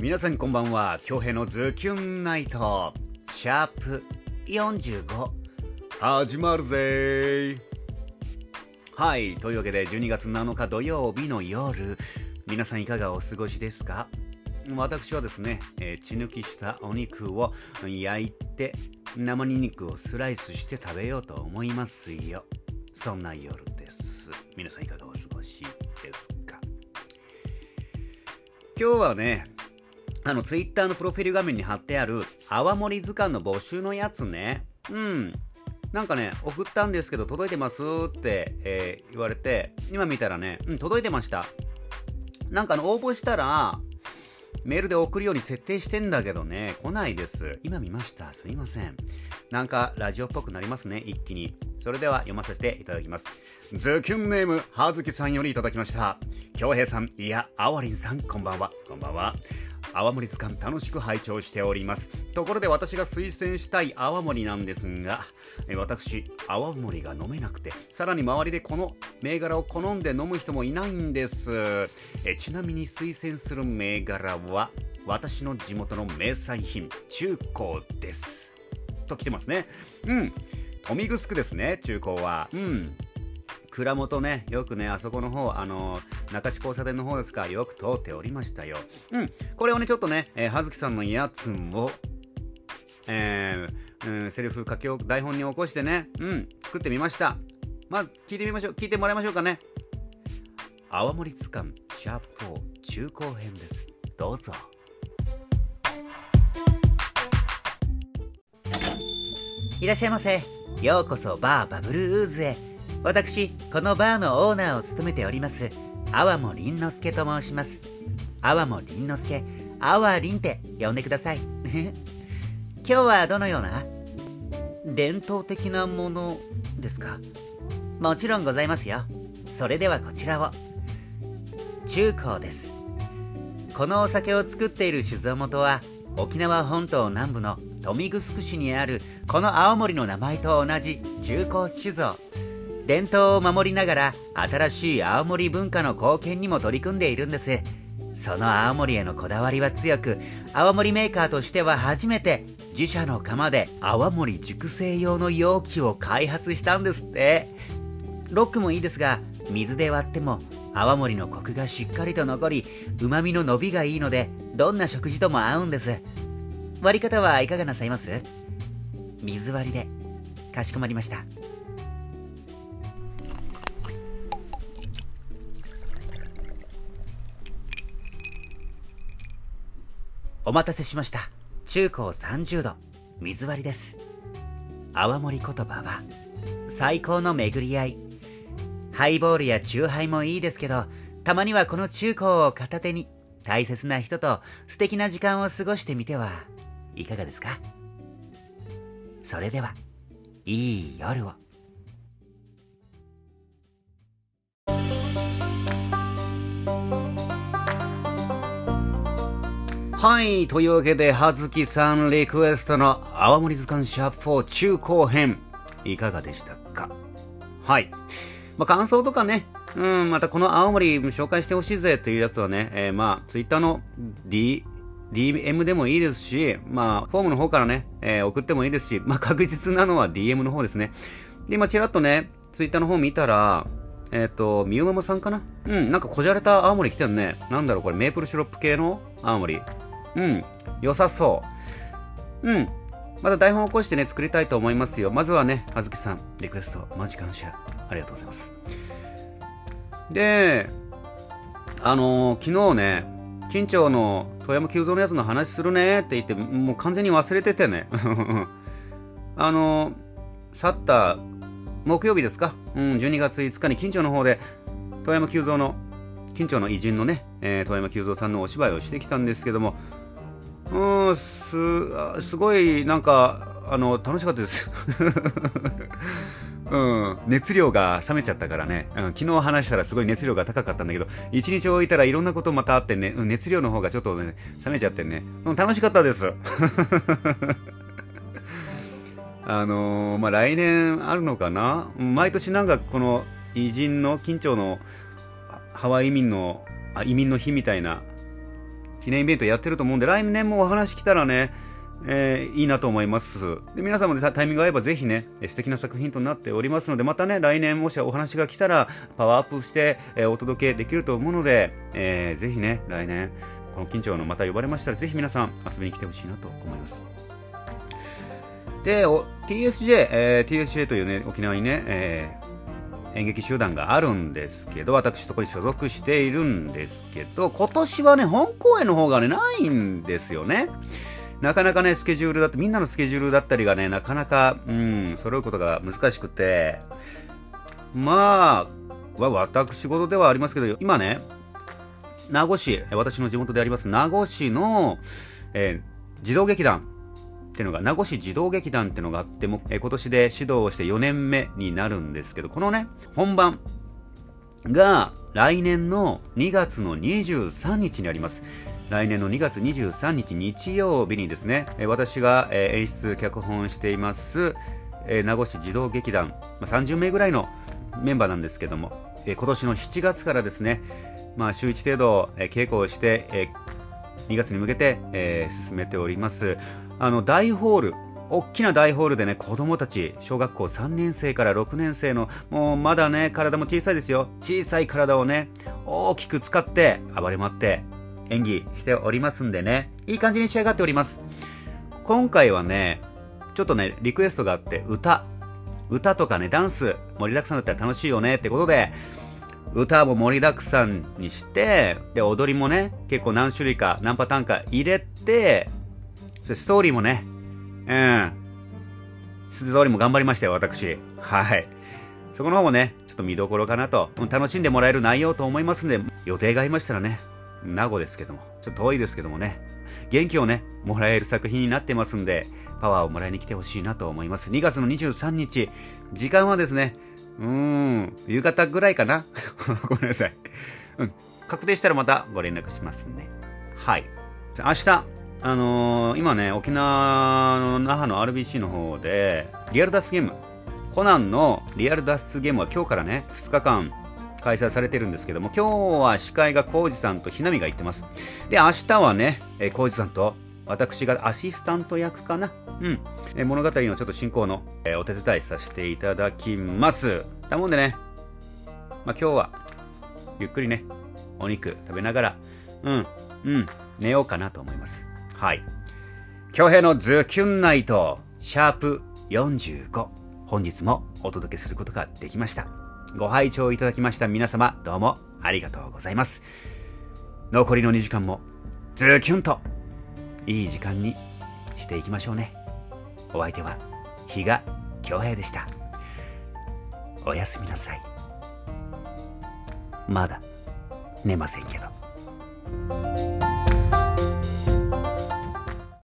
皆さんこんばんは。京平のズキュンナイト。シャープ45始まるぜ。はい。というわけで12月7日土曜日の夜。皆さんいかがお過ごしですか？私はですね、えー血抜きしたお肉を焼いて生ニンニクをスライスして食べようと思いますよ。そんな夜です。皆さんいかがお過ごしですか？今日はねあのツイッターのプロフィール画面に貼ってある泡盛図鑑の募集のやつねうんなんかね送ったんですけど届いてますって、えー言われて今見たらねうん届いてましたなんかあの応募したらメールで送るように設定してんだけどね、来ないです。今見ました。すいません。なんかラジオっぽくなりますね、一気に。それでは読ませていただきます。ズキュンネーム、はずきさんよりいただきました。京平さん、いや、あわりんさん、こんばんは。こんばんは。泡盛図鑑楽しく拝聴しております。ところで私が推薦したい泡盛なんですが、え私、泡盛が飲めなくて、さらに周りでこの銘柄を好んで飲む人もいないんです。えちなみに推薦する銘柄は、私の地元の名産品、中高です。と来てますね。うん。豊見城ですね、中高は。うん。蔵元ね、よくね、あそこの方、あの中地交差点の方ですか、よく通っておりましたよ。うん。これをね、ちょっとね、えー、葉月さんのやつを、えーうん、セリフ書きを台本に起こしてね、うん、作ってみました。まあ、聞いてみましょう。聞いてもらいましょうかね。泡盛図鑑シャープ4中高編です。どうぞ。いらっしゃいませ。ようこそバーバブルウーズへ。私、このバーのオーナーを務めております、泡も凛之助と申します。泡も凛之助、あわりんって呼んでください。今日はどのような伝統的なものですか？もちろんございますよ。それではこちらを。中高です。このお酒を作っている酒造元は沖縄本島南部の豊見城市にあるこの青森の名前と同じ中高酒造伝統を守りながら新しい青森文化の貢献にも取り組んでいるんです。その青森へのこだわりは強く青森メーカーとしては初めて自社の窯で泡盛熟成用の容器を開発したんですって。ロックもいいですが水で割っても泡盛のコクがしっかりと残りうまみの伸びがいいのでどんな食事とも合うんです。割り方はいかがなさいます？水割りでかしこまりました。お待たせしました。中高30度水割りです。泡盛言葉は最高の巡り合い。ハイボールやチューハイもいいですけどたまにはこの中高を片手に大切な人と素敵な時間を過ごしてみてはいかがですか？それではいい夜を。はいというわけで葉月さんリクエストの泡盛図鑑シャープ4中高編いかがでしたか？はいまあ、感想とかね、うん、またこの青森紹介してほしいぜというやつはね、えー、まあ、ツイッターの D、DM でもいいですし、まあ、フォームの方からね、えー送ってもいいですし、まあ、確実なのは DM の方ですね。で、今、ちらっとね、ツイッターの方見たら、えっ、と、みゆママさんかな？うん、なんかこじゃれた青森来てるね。なんだろう、これ、メープルシロップ系の青森。うん、良さそう。うん、また台本を起こしてね、作りたいと思いますよ。まずはね、あずきさん、リクエスト、マジ感謝。ありがとうございます。で、あのー昨日ね、金町の富山久蔵のやつの話するねって言って、もう完全に忘れててね。あのー去った木曜日ですか、うん、12月5日に金町の方で、富山久蔵の、金町の偉人のね、えー富山久蔵さんのお芝居をしてきたんですけども、うん、す、すごい、なんか、あの、楽しかったです。うん、熱量が冷めちゃったからね、うん、昨日話したらすごい熱量が高かったんだけど、一日置いたらいろんなことまたあってね、うん熱量の方がちょっとね、冷めちゃってね、うん、楽しかったです。あのーまあ、来年あるのかな？毎年なんかこの偉人の、金町のハワイ移民の、あ移民の日みたいな、記念イベントやってると思うんで、来年もお話来たらね、えー、いいなと思います。で皆さんも、タイミング合えばぜひね素敵な作品となっておりますのでまたね来年もしお話が来たらパワーアップして、えー、お届けできると思うので、えー、ぜひね来年この緊張のまた呼ばれましたらぜひ皆さん遊びに来てほしいなと思います。で TSJ、えー、TSJ というね沖縄にね、えー、演劇集団があるんですけど私そこに所属しているんですけど今年はね本公演の方がねないんですよね。なかなかね、スケジュールだって、みんなのスケジュールだったりがね、なかなか、うん、揃うことが難しくて、まあ、は私事ではありますけど、今ね、名護市、私の地元であります名護市の、えー、児童劇団ていうのが、名護市児童劇団っていうのがあっても、え、今年で指導をして4年目になるんですけど、このね、本番が来年の2月の23日にあります。来年の2月23日日曜日にですね、私が演出、脚本しています、名護市児童劇団、30名ぐらいのメンバーなんですけども、今年の7月からですね、まあ、週1程度稽古をして、2月に向けて、進めております。あの大ホール大きな大ホールでね子供たち小学校3年生から6年生のもうまだね体も小さいですよ小さい体をね大きく使って暴れ回って演技しておりますんでね、いい感じに仕上がっております。今回はね、ちょっとね、リクエストがあって、歌。歌とかね、ダンス、盛りだくさんだったら楽しいよねってことで、歌も盛りだくさんにして、で、踊りもね、結構何種類か、何パターンか入れて、そストーリーもね、うん、ストーリーも頑張りましたよ、私。はい。そこの方もね、ちょっと見どころかなと、楽しんでもらえる内容と思いますんで、予定がありましたらね、名護ですけども、ちょっと遠いですけどもね、元気をね、もらえる作品になってますんで、パワーをもらいに来てほしいなと思います。2月の23日、時間はですね、うーん、夕方ぐらいかな ごめんなさい。うん、確定したらまたご連絡しますね。はい。明日、あのー、今ね、沖縄の那覇の RBC の方で、リアル脱出ゲーム、コナンのリアル脱出ゲームは今日からね、2日間開催されてるんですけども、今日は司会が浩二さんとひなみが行ってます。で、明日はね、浩二さんと私がアシスタント役かな？うん。え物語のちょっと進行の、えお手伝いさせていただきます。だもんでね、まあ、今日は、ゆっくりね、お肉食べながら、うん、うん、寝ようかなと思います。はい。京平のズキュンナイト、シャープ45。本日もお届けすることができました。ご拝聴いただきました皆様、どうもありがとうございます。残りの2時間も、ズキュンと、いい時間にしていきましょうね。お相手は、比嘉恭平でした。おやすみなさい。まだ、寝ませんけど。